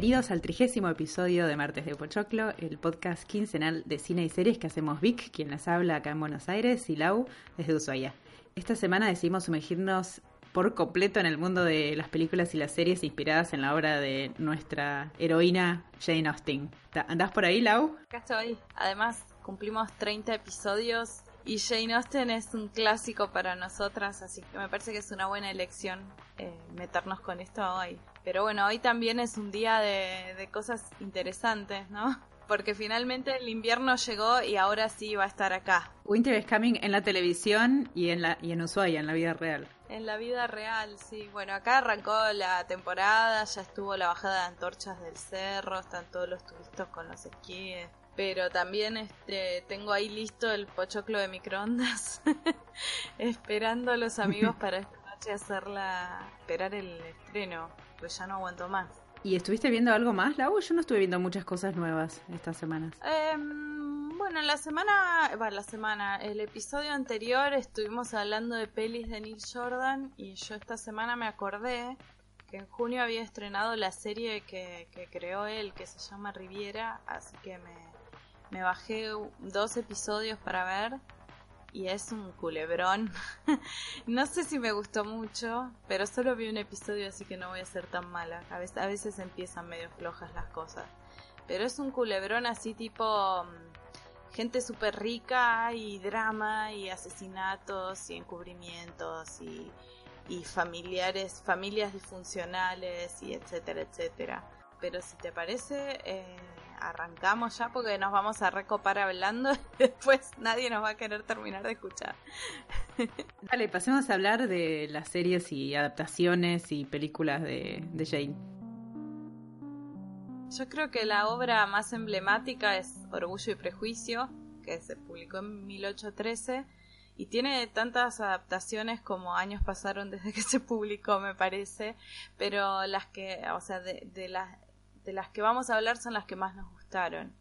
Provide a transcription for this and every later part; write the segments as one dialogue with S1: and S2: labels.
S1: Bienvenidos al trigésimo episodio de Martes de Pochoclo, el podcast quincenal de cine y series que hacemos Vic, quien les habla acá en Buenos Aires, y Lau desde Ushuaia. Esta semana decidimos sumergirnos por completo en el mundo de las películas y las series inspiradas en la obra de nuestra heroína Jane Austen. ¿Andás por ahí, Lau?
S2: Acá estoy. Además, cumplimos 30 episodios y Jane Austen es un clásico para nosotras, así que me parece que es una buena elección eh, meternos con esto hoy. Pero bueno, hoy también es un día de, de cosas interesantes, ¿no? Porque finalmente el invierno llegó y ahora sí va a estar acá.
S1: Winter is Coming en la televisión y en, la, y en Ushuaia, en la vida real.
S2: En la vida real, sí. Bueno, acá arrancó la temporada, ya estuvo la bajada de antorchas del cerro, están todos los turistas con los esquíes. Pero también este tengo ahí listo el pochoclo de microondas, esperando a los amigos para esta noche hacerla, esperar el estreno, pues ya no aguanto más.
S1: ¿Y estuviste viendo algo más, Lau? Yo no estuve viendo muchas cosas nuevas estas semanas.
S2: Em, bueno, la semana, la semana, el episodio anterior estuvimos hablando de pelis de Neil Jordan y yo esta semana me acordé que en junio había estrenado la serie que, que creó él, que se llama Riviera, así que me, me bajé dos episodios para ver y es un culebrón. no sé si me gustó mucho, pero solo vi un episodio, así que no voy a ser tan mala. A veces, a veces empiezan medio flojas las cosas. Pero es un culebrón así tipo mm, gente súper rica y drama y asesinatos y encubrimientos y, y familiares, familias disfuncionales y etcétera, etcétera. Pero si te parece, eh, arrancamos ya porque nos vamos a recopar hablando y después nadie nos va a querer terminar de escuchar.
S1: Vale, pasemos a hablar de las series y adaptaciones y películas de, de Jane.
S2: Yo creo que la obra más emblemática es Orgullo y Prejuicio, que se publicó en 1813 y tiene tantas adaptaciones como años pasaron desde que se publicó, me parece, pero las que, o sea, de, de las de las que vamos a hablar son las que más nos gustaron.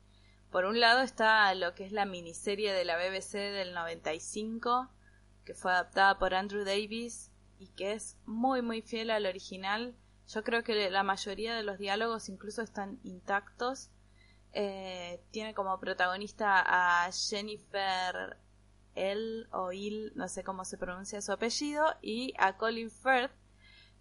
S2: Por un lado está lo que es la miniserie de la BBC del 95, que fue adaptada por Andrew Davis y que es muy muy fiel al original. Yo creo que la mayoría de los diálogos incluso están intactos. Eh, tiene como protagonista a Jennifer L o Il, no sé cómo se pronuncia su apellido, y a Colin Firth,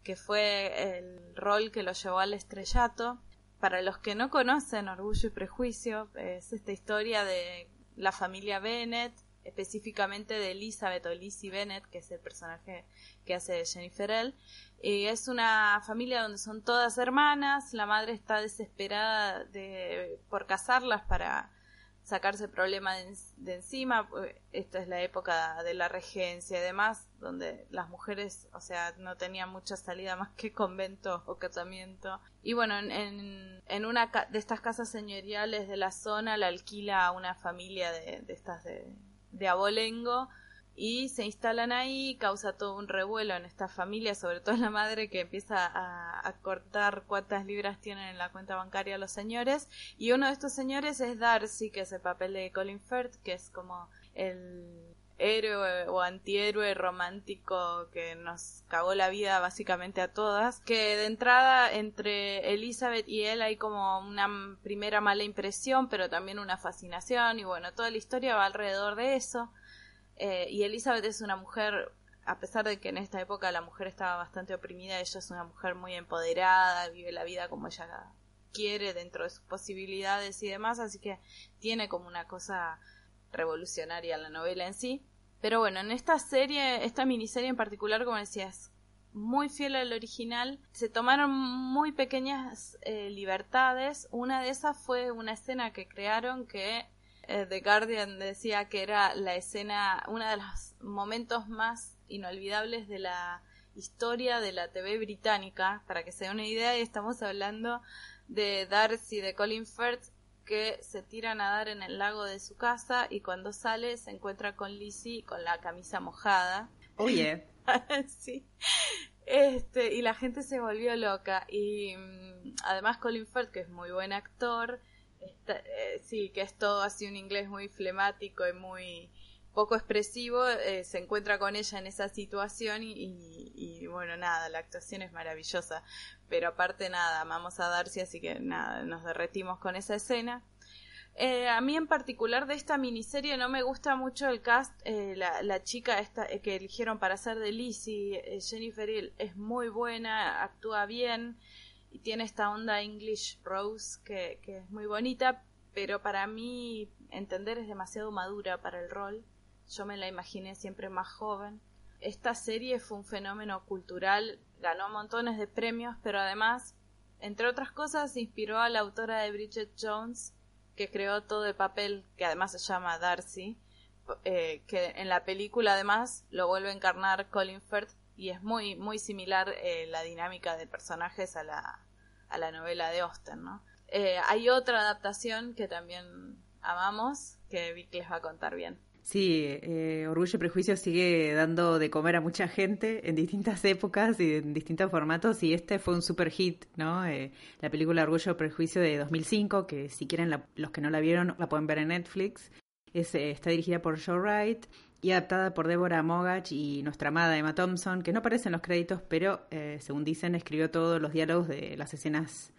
S2: que fue el rol que lo llevó al estrellato. Para los que no conocen Orgullo y Prejuicio, es esta historia de la familia Bennett, específicamente de Elizabeth o Lizzie Bennett, que es el personaje que hace Jennifer L. Y es una familia donde son todas hermanas, la madre está desesperada de, por casarlas para sacarse el problema de, de encima. pues, Esta es la época de la regencia y demás, donde las mujeres, o sea, no tenían mucha salida más que convento o casamiento. Y bueno, en, en, una de estas casas señoriales de la zona la alquila a una familia de, de estas de, de abolengo y se instalan ahí, causa todo un revuelo en esta familia, sobre todo la madre que empieza a, a cortar cuántas libras tienen en la cuenta bancaria los señores, y uno de estos señores es Darcy, que es el papel de Colin Firth, que es como el héroe o antihéroe romántico que nos cagó la vida básicamente a todas, que de entrada entre Elizabeth y él hay como una primera mala impresión, pero también una fascinación, y bueno, toda la historia va alrededor de eso. Eh, y Elizabeth es una mujer, a pesar de que en esta época la mujer estaba bastante oprimida, ella es una mujer muy empoderada, vive la vida como ella la quiere dentro de sus posibilidades y demás, así que tiene como una cosa revolucionaria la novela en sí. Pero bueno, en esta serie, esta miniserie en particular, como decías, muy fiel al original, se tomaron muy pequeñas eh, libertades. Una de esas fue una escena que crearon que eh, The Guardian decía que era la escena, uno de los momentos más inolvidables de la historia de la TV británica, para que se den una idea, y estamos hablando de Darcy de Colin Firth que se tira a nadar en el lago de su casa y cuando sale se encuentra con Lizzie con la camisa mojada.
S1: Oye.
S2: sí. Este, y la gente se volvió loca. Y mm, además Colin Firth, que es muy buen actor, eh, sí, que es todo así un inglés muy flemático y muy poco expresivo, eh, se encuentra con ella en esa situación y, bueno, nada, la actuación es maravillosa. Pero aparte nada, amamos a Darcy, así que nada, nos derretimos con esa escena. Eh, a mí en particular de esta miniserie no me gusta mucho el cast. la, chica esta que eligieron para hacer de Lizzie, Jennifer Hill, es muy buena, actúa bien y tiene esta onda English Rose que, es muy bonita, pero para mí entender es demasiado madura para el rol. Yo me la imaginé siempre más joven. Esta serie fue un fenómeno cultural, ganó montones de premios, pero además, entre otras cosas, inspiró a la autora de Bridget Jones, que creó todo el papel, que además se llama Darcy, eh, que en la película además lo vuelve a encarnar Colin Firth y es muy muy similar eh, la dinámica de personajes a la a la novela de Austen, ¿no? Eh, hay otra adaptación que también amamos, que Vic les va a contar bien.
S1: Sí, eh, Orgullo y Prejuicio sigue dando de comer a mucha gente en distintas épocas y en distintos formatos y este fue un super hit, ¿no? Eh, la película Orgullo y Prejuicio de 2005, que si quieren los que no la vieron la pueden ver en Netflix, es, está dirigida por Joe Wright y adaptada por Deborah Mogach y nuestra amada Emma Thompson, que no aparecen en los créditos, pero eh, según dicen escribió todos los diálogos de las escenas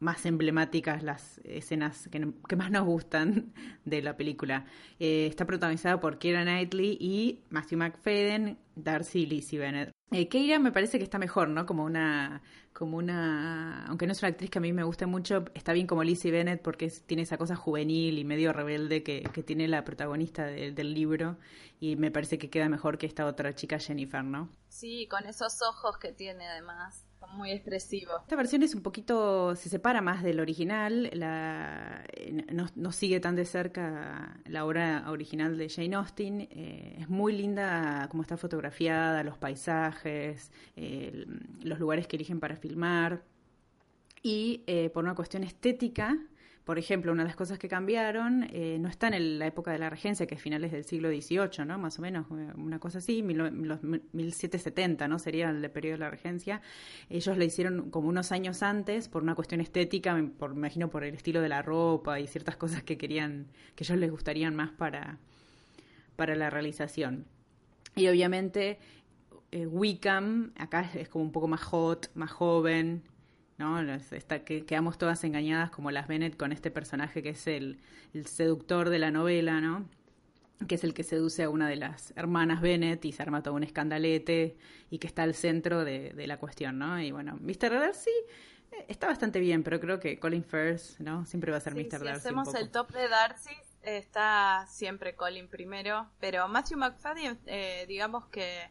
S1: más emblemáticas, las escenas que, más nos gustan de la película. Eh, está protagonizada por Keira Knightley y Matthew McFadden, Darcy Lizzie Bennett. Eh, Keira me parece que está mejor, ¿no? Como una, como una, aunque no es una actriz que a mí me guste mucho, está bien como Lizzie Bennett porque tiene esa cosa juvenil y medio rebelde que, que tiene la protagonista del libro y me parece que queda mejor que esta otra chica Jennifer, ¿no?
S2: Sí, con esos ojos que tiene además muy expresivo.
S1: Esta versión es un poquito, se separa más del original, la, no, sigue tan de cerca la obra original de Jane Austen, eh, es muy linda como está fotografiada, los paisajes, los lugares que eligen para filmar, y eh, por una cuestión estética, por ejemplo, una de las cosas que cambiaron eh, no está en la época de la regencia, que es finales del siglo XVIII, ¿no? Más o menos, eh, una cosa así, los 1770, ¿no? Sería el periodo de la regencia. Ellos la hicieron como unos años antes por una cuestión estética, me imagino por el estilo de la ropa y ciertas cosas que querían, que ellos les gustarían más para, para la realización. Y obviamente eh, Wickham, acá es como un poco más hot, más joven, ¿no? Está, que quedamos todas engañadas como las Bennett con este personaje que es el, seductor de la novela, ¿no? que es el que seduce a una de las hermanas Bennett y se arma todo un escandalete y que está al centro de, la cuestión, ¿no? Y bueno, Mr. Darcy eh, está bastante bien, pero creo que Colin Firth, ¿no? Siempre va a ser Mr. Darcy. Si
S2: hacemos el top de Darcy, está siempre Colin primero, pero Matthew McFadden, eh, digamos que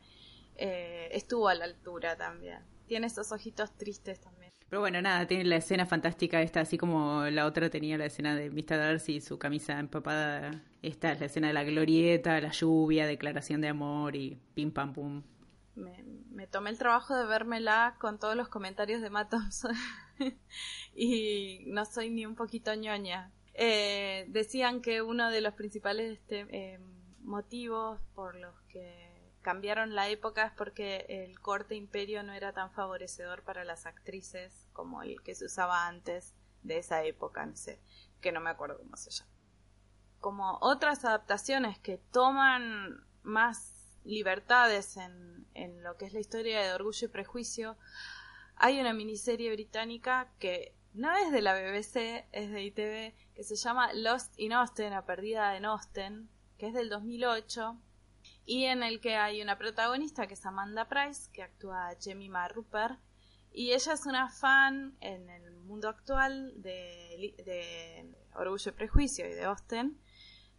S2: eh, estuvo a la altura también. Tiene esos ojitos tristes también.
S1: Pero bueno, nada, tiene la escena fantástica esta, así como la otra tenía la escena de Mr. Darcy y su camisa empapada. Esta es la escena de la glorieta, la lluvia, declaración de amor y pim pam pum.
S2: Me, tomé el trabajo de vérmela con todos los comentarios de Matt Thompson y no soy ni un poquito ñoña. Eh, decían que uno de los principales este, eh, motivos por los que cambiaron la época es porque el corte imperio no era tan favorecedor para las actrices como el que se usaba antes de esa época, no sé, que no me acuerdo cómo se llama. Como otras adaptaciones que toman más libertades en, en lo que es la historia de Orgullo y Prejuicio, hay una miniserie británica que no es de la BBC, es de ITV, que se llama Lost in Austin, la perdida en Austin, que es del 2008 y en el que hay una protagonista que es Amanda Price, que actúa Jemima Rupert, y ella es una fan en el mundo actual de, Orgullo y Prejuicio y de Austen,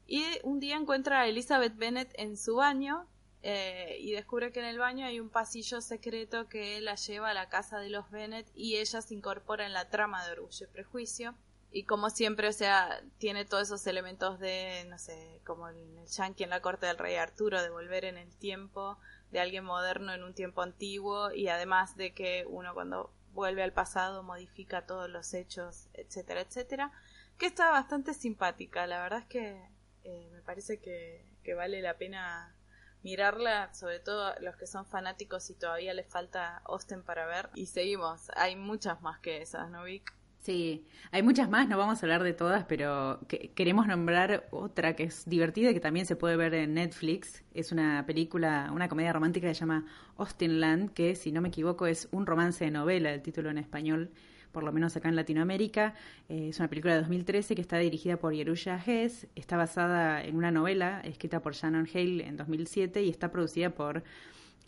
S2: y un día encuentra a Elizabeth Bennet en su baño eh, y descubre que en el baño hay un pasillo secreto que la lleva a la casa de los Bennet y ella se incorpora en la trama de Orgullo y Prejuicio. Y como siempre, o sea, tiene todos esos elementos de, no sé, como el, el yankee en la corte del rey Arturo, de volver en el tiempo de alguien moderno en un tiempo antiguo y además de que uno cuando vuelve al pasado modifica todos los hechos, etcétera, etcétera, que está bastante simpática. La verdad es que eh, me parece que, que vale la pena mirarla, sobre todo los que son fanáticos y todavía les falta Austen para ver. Y seguimos, hay muchas más que esas, ¿no, Vic?
S1: Sí, hay muchas más, no vamos a hablar de todas, pero que- queremos nombrar otra que es divertida y que también se puede ver en Netflix. Es una película, una comedia romántica que se llama Austinland, que si no me equivoco es un romance de novela, el título en español, por lo menos acá en Latinoamérica. Eh, es una película de 2013 que está dirigida por Yerusha Hess, está basada en una novela escrita por Shannon Hale en 2007 y está producida por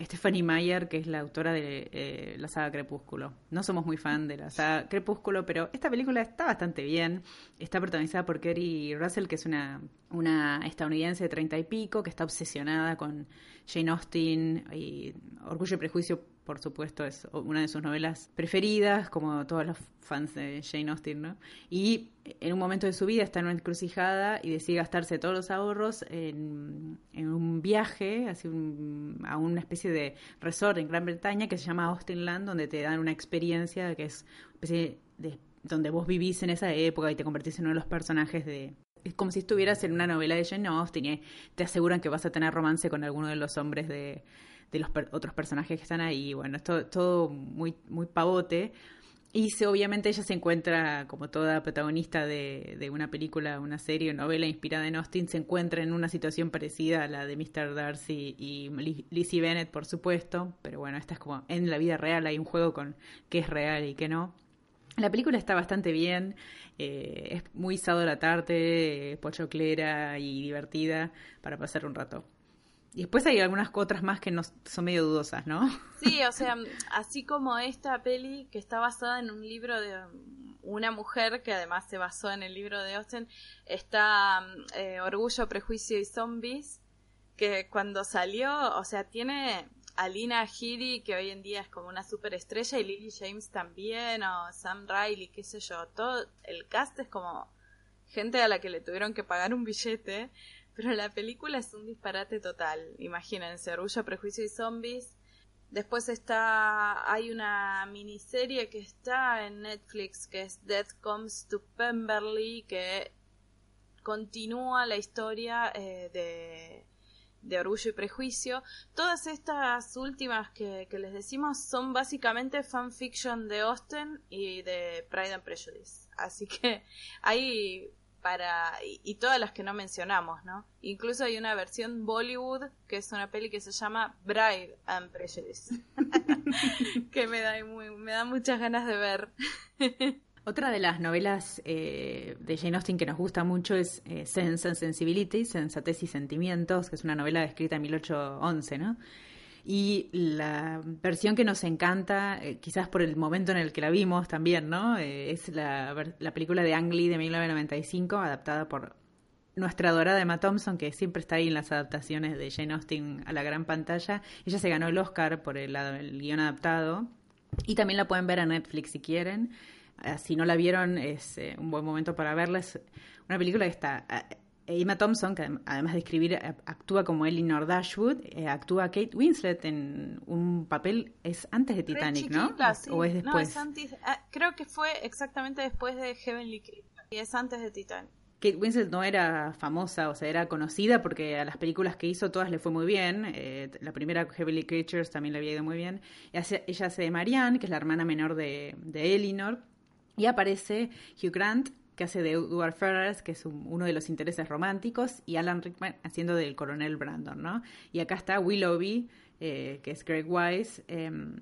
S1: Stephanie Meyer, que es la autora de eh, la saga Crepúsculo. No somos muy fan de la saga Crepúsculo, pero esta película está bastante bien. Está protagonizada por Kerry Russell, que es una, una estadounidense de treinta y pico, que está obsesionada con Jane Austen y Orgullo y Prejuicio, por supuesto, es una de sus novelas preferidas, como todos los fans de Jane Austen, ¿no? Y en un momento de su vida está en una encrucijada y decide gastarse todos los ahorros en, en un viaje hacia un- a una especie de resort en Gran Bretaña que se llama Austenland, donde te dan una experiencia que es una especie de donde vos vivís en esa época y te convertís en uno de los personajes de es como si estuvieras en una novela de Jane Austen y te aseguran que vas a tener romance con alguno de los hombres de, de los otros personajes que están ahí. Bueno, es todo, todo muy, muy pavote. Y se, obviamente ella se encuentra, como toda protagonista de, de una película, una serie o novela inspirada en Austin, se encuentra en una situación parecida a la de Mr. Darcy y Li- Lizzie Bennett, por supuesto. Pero bueno, esta es como en la vida real, hay un juego con qué es real y qué no. La película está bastante bien, eh, es muy sábado a la tarde, eh, pochoclera y divertida para pasar un rato. Y después hay algunas otras más que no, son medio dudosas, ¿no?
S2: Sí, o sea, así como esta peli que está basada en un libro de una mujer que además se basó en el libro de Austen, está eh, Orgullo, Prejuicio y Zombies, que cuando salió, o sea, tiene a Lina que hoy en día es como una superestrella, y Lily James también, o Sam Riley, qué sé yo, todo el cast es como gente a la que le tuvieron que pagar un billete, pero la película es un disparate total, imagínense, Orgullo, Prejuicio y Zombies. Después está, hay una miniserie que está en Netflix que es Death Comes to Pemberley, que continúa la historia eh, de, de Orgullo y Prejuicio. Todas estas últimas que, que les decimos son básicamente fanfiction de Austen y de Pride and Prejudice. Así que hay para y, todas las que no mencionamos, ¿no? Incluso hay una versión Bollywood que es una peli que se llama Bride and Prejudice, que me da me da muchas ganas de ver.
S1: Otra de las novelas eh, de Jane Austen que nos gusta mucho es eh, Sense and Sensibility, Sensatez y Sentimientos, que es una novela escrita en 1811, ¿no? Y la versión que nos encanta, eh, quizás por el momento en el que la vimos también, ¿no? Eh, es la, la película de Ang Lee de 1995, adaptada por nuestra adorada Emma Thompson, que siempre está ahí en las adaptaciones de Jane Austen a la gran pantalla. Ella se ganó el Oscar por el, el guion adaptado. Y también la pueden ver en Netflix si quieren. Eh, si no la vieron, es eh, un buen momento para verla. Es una película que está. eh, Emma Thompson, que adem- además de escribir, eh, actúa como Elinor Dashwood, eh, actúa Kate Winslet en un papel. Es antes de Titanic, ¿no?
S2: sí.
S1: ¿O es
S2: No,
S1: después?
S2: es antes- ah, creo que fue exactamente después de Heavenly Creature. Y es antes de Titanic.
S1: Kate Winslet no era famosa, o sea, era conocida porque a las películas que hizo todas le fue muy bien. Eh, la primera, Heavenly Creatures, también le había ido muy bien. Y hace- ella hace de Marianne, que es la hermana menor de, de Elinor. Y aparece Hugh Grant, que hace de Edward Ferrars, que es un- uno de los intereses románticos, y Alan Rickman haciendo del coronel Brandon, ¿no? Y acá está Willoughby, eh, que es Greg Wise. em,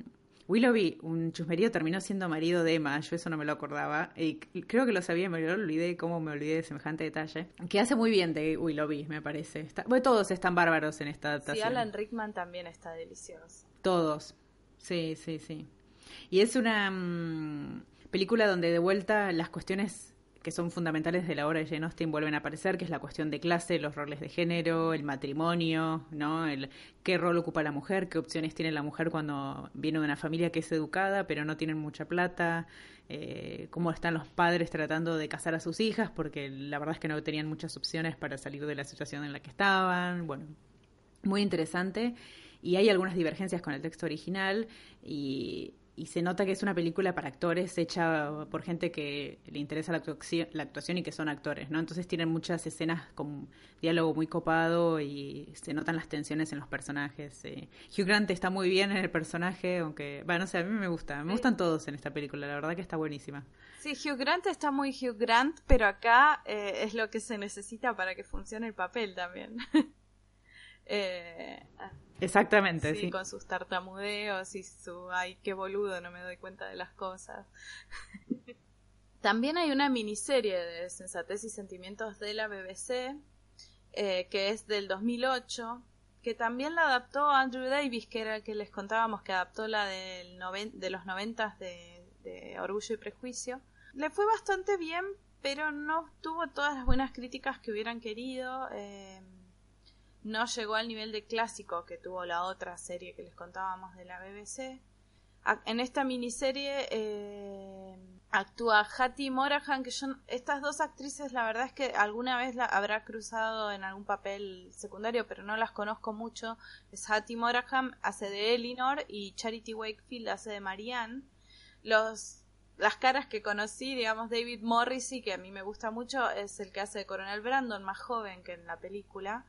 S1: Willoughby, un chusmerío, terminó siendo marido de Emma, yo eso no me lo acordaba, y creo que lo sabía, me lo olvidé, cómo me olvidé de semejante detalle. Que hace muy bien de Willoughby, me parece. Está- bueno, todos están bárbaros en esta
S2: Sí,
S1: adaptación.
S2: Alan Rickman también está delicioso.
S1: Todos. Sí, sí, sí. Y es una mm, película donde de vuelta las cuestiones que son fundamentales de la obra de Jane Austen vuelven a aparecer, que es la cuestión de clase, los roles de género, el matrimonio, ¿no? El qué rol ocupa la mujer, qué opciones tiene la mujer cuando viene de una familia que es educada pero no tienen mucha plata, eh, cómo están los padres tratando de casar a sus hijas, porque la verdad es que no tenían muchas opciones para salir de la situación en la que estaban, bueno, muy interesante y hay algunas divergencias con el texto original y, se nota que es una película para actores hecha por gente que le interesa la actuación, la actuación y que son actores, ¿no? Entonces tienen muchas escenas con diálogo muy copado y se notan las tensiones en los personajes. Eh. Hugh Grant está muy bien en el personaje, aunque, bueno, no sé, a mí me gusta, me gustan todos en esta película, la verdad que está buenísima.
S2: Sí, Hugh Grant está muy Hugh Grant, pero acá eh, es lo que se necesita para que funcione el papel también.
S1: eh, Exactamente, sí,
S2: Con sus tartamudeos y su, ay, qué boludo, no me doy cuenta de las cosas. También hay una miniserie de Sensatez y Sentimientos de la BBC, eh, que es del 2008, que también la adaptó Andrew Davis, que era el que les contábamos que adaptó la del de los noventas de, de Orgullo y Prejuicio. Le fue bastante bien, pero no tuvo todas las buenas críticas que hubieran querido. Eh, no llegó al nivel de clásico que tuvo la otra serie que les contábamos de la BBC. En esta miniserie eh, actúa Hattie Morahan, que yo, estas dos actrices la verdad es que alguna vez la habrá cruzado en algún papel secundario, pero no las conozco mucho. Es Hattie Morahan, hace de Elinor y Charity Wakefield hace de Marianne. Los las caras que conocí, digamos, David Morrissey, que a mí me gusta mucho, es el que hace de Coronel Brandon, más joven que en la película.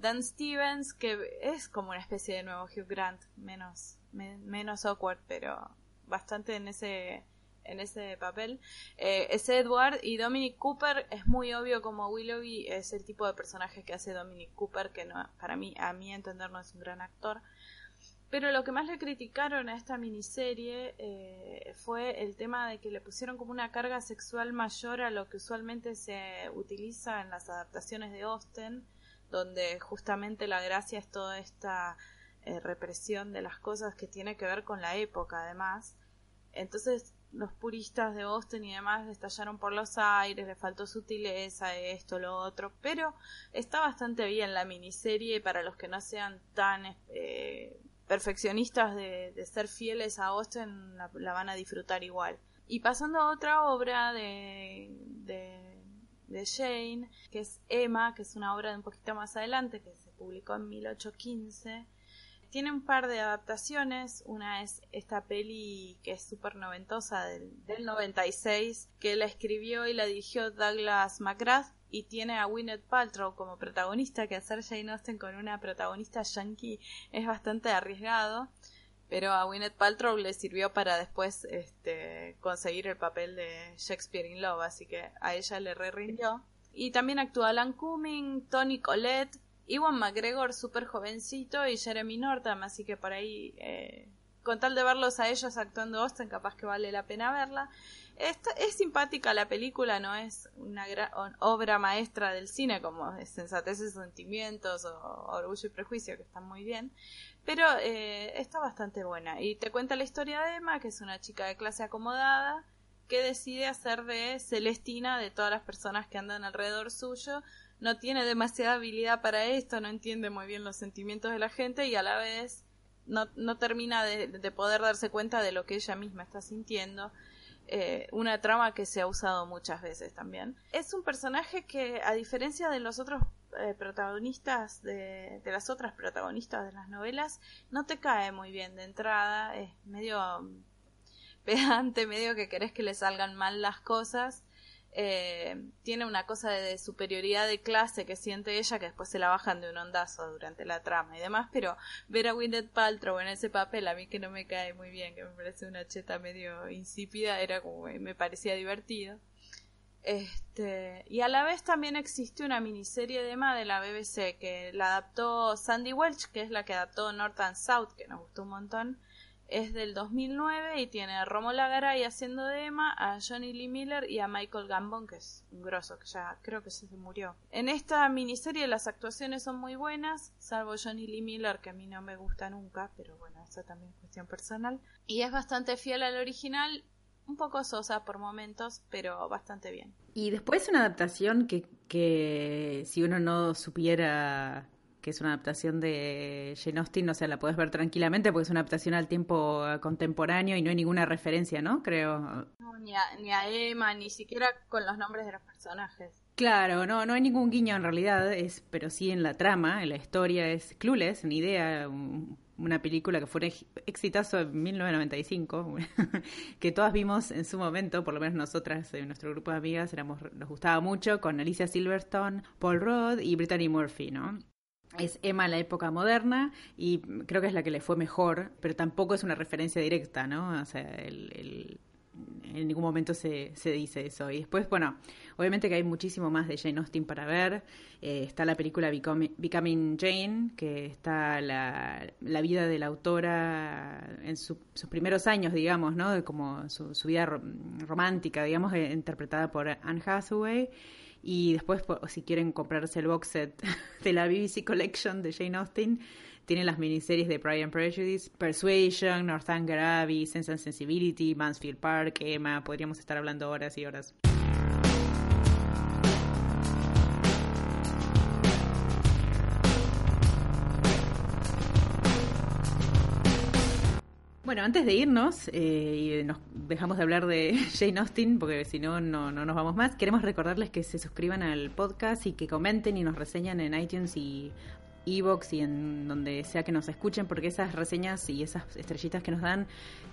S2: Dan Stevens, que es como una especie de nuevo Hugh Grant, menos, menos awkward, pero bastante en ese, en ese papel. Eh, es Edward y Dominic Cooper es muy obvio como Willoughby es el tipo de personaje que hace Dominic Cooper, que no, para mí, a mi entender, no es un gran actor. Pero lo que más le criticaron a esta miniserie eh, fue el tema de que le pusieron como una carga sexual mayor a lo que usualmente se utiliza en las adaptaciones de Austen donde justamente la gracia es toda esta eh, represión de las cosas que tiene que ver con la época además. Entonces los puristas de Austen y demás estallaron por los aires, le faltó sutileza, esto, lo otro, pero está bastante bien la miniserie para los que no sean tan eh, perfeccionistas de, ser fieles a Austen, la, van a disfrutar igual. Y pasando a otra obra de de Jane, que es Emma, que es una obra de un poquito más adelante, que se publicó en 1815. Tiene un par de adaptaciones, una es esta peli que es súper noventosa del, 96, que la escribió y la dirigió Douglas McGrath, y tiene a Gwyneth Paltrow como protagonista, que hacer Jane Austen con una protagonista yankee es bastante arriesgado pero a Gwyneth Paltrow le sirvió para después este, conseguir el papel de Shakespeare in Love, así que a ella le re rindió. Y también actúa Alan Cumming, Tony Collette, Iwan McGregor súper jovencito y Jeremy Northam, así que por ahí, eh, con tal de verlos a ellos actuando Austin, capaz que vale la pena verla. Esta, es simpática la película, no es una obra maestra del cine como Sensatez y Sentimientos o Orgullo y Prejuicio, que están muy bien, pero eh, está bastante buena. Y te cuenta la historia de Emma, que es una chica de clase acomodada, que decide hacer de Celestina de todas las personas que andan alrededor suyo. No tiene demasiada habilidad para esto, no entiende muy bien los sentimientos de la gente y a la vez no, no termina de, de poder darse cuenta de lo que ella misma está sintiendo. Eh, una trama que se ha usado muchas veces también. Es un personaje que, a diferencia de los otros eh, protagonistas de, de, las otras protagonistas de las novelas no te cae muy bien de entrada es medio pedante medio que querés que le salgan mal las cosas. Eh, tiene una cosa de, superioridad de clase que siente ella que después se la bajan de un ondazo durante la trama y demás pero ver a Gwyneth Paltrow en ese papel a mí que no me cae muy bien que me parece una cheta medio insípida era como me parecía divertido este, y a la vez también existe una miniserie de Emma de la BBC que la adaptó Sandy Welch, que es la que adaptó North and South, que nos gustó un montón. Es del 2009 y tiene a Romola Garay haciendo de Emma, a Johnny Lee Miller y a Michael Gambon, que es un grosso, que ya creo que se murió. En esta miniserie las actuaciones son muy buenas, salvo Johnny Lee Miller, que a mí no me gusta nunca, pero bueno, eso también es cuestión personal. Y es bastante fiel al original, un poco sosa por momentos, pero bastante bien.
S1: Y después una adaptación que, que si uno no supiera que es una adaptación de Jane Austen, o sea, la puedes ver tranquilamente porque es una adaptación al tiempo contemporáneo y no hay ninguna referencia, ¿no? Creo.
S2: No, ni, a, ni a Emma, ni siquiera con los nombres de los personajes.
S1: Claro, no, no hay ningún guiño en realidad, es, pero sí en la trama, en la historia es Clueless, ni idea, una película que fue un exitazo en 1995, que todas vimos en su momento, por lo menos nosotras, en nuestro grupo de amigas, éramos, nos gustaba mucho, con Alicia Silverstone, Paul Rudd y Brittany Murphy, ¿no? es Emma la época moderna y creo que es la que le fue mejor, pero tampoco es una referencia directa, ¿no? O sea, el, en ningún momento se, se, dice eso. Y después, bueno, obviamente que hay muchísimo más de Jane Austen para ver. Eh, está la película Becoming, Jane, que está la, la vida de la autora en sus primeros años, digamos, ¿no? Como su, su vida romántica, digamos, eh, interpretada por Anne Hathaway. Y después, si quieren comprarse el box set de la BBC Collection de Jane Austen, tienen las miniseries de Pride and Prejudice, Persuasion, Northanger Abbey, Sense and Sensibility, Mansfield Park, Emma. Podríamos estar hablando horas y horas. Bueno, antes de irnos, eh, y nos dejamos de hablar de Jane Austen, porque si no, no nos vamos más, queremos recordarles que se suscriban al podcast y que comenten y nos reseñan en iTunes y Evox y en donde sea que nos escuchen, porque esas reseñas y esas estrellitas que nos dan,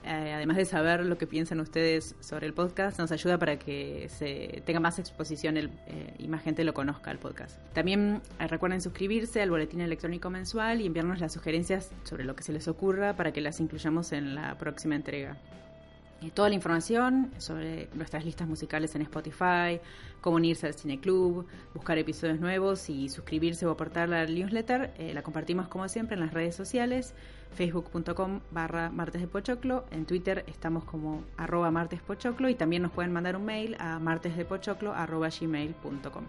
S1: eh, además de saber lo que piensan ustedes sobre el podcast, nos ayuda para que se tenga más exposición el, eh, y más gente lo conozca el podcast. También eh, recuerden suscribirse al boletín electrónico mensual y enviarnos las sugerencias sobre lo que se les ocurra para que las incluyamos en la próxima entrega. Toda la información sobre nuestras listas musicales en Spotify, cómo unirse al Cine Club, buscar episodios nuevos y suscribirse o aportar al newsletter, eh, la compartimos como siempre en las redes sociales, facebook.com barra martes de en Twitter estamos como arroba martespochoclo y también nos pueden mandar un mail a martesdepochoclo arroba gmail.com.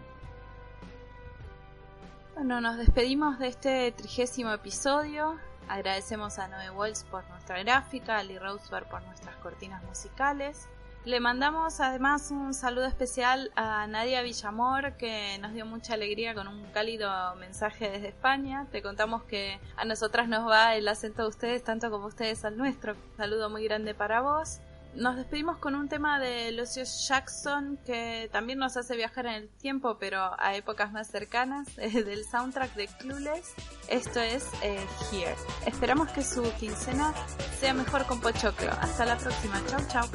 S2: Bueno, nos despedimos de este trigésimo episodio. Agradecemos a Noe Walls por nuestra gráfica, a Lee Roseberg por nuestras cortinas musicales. Le mandamos además un saludo especial a Nadia Villamor que nos dio mucha alegría con un cálido mensaje desde España. Te contamos que a nosotras nos va el acento de ustedes tanto como ustedes al nuestro. Un saludo muy grande para vos nos despedimos con un tema de Lucio Jackson que también nos hace viajar en el tiempo, pero a épocas más cercanas, eh, del soundtrack de Clueless. Esto es eh, Here. Esperamos que su quincena sea mejor con Pochoclo. Hasta la próxima. Chau, chau.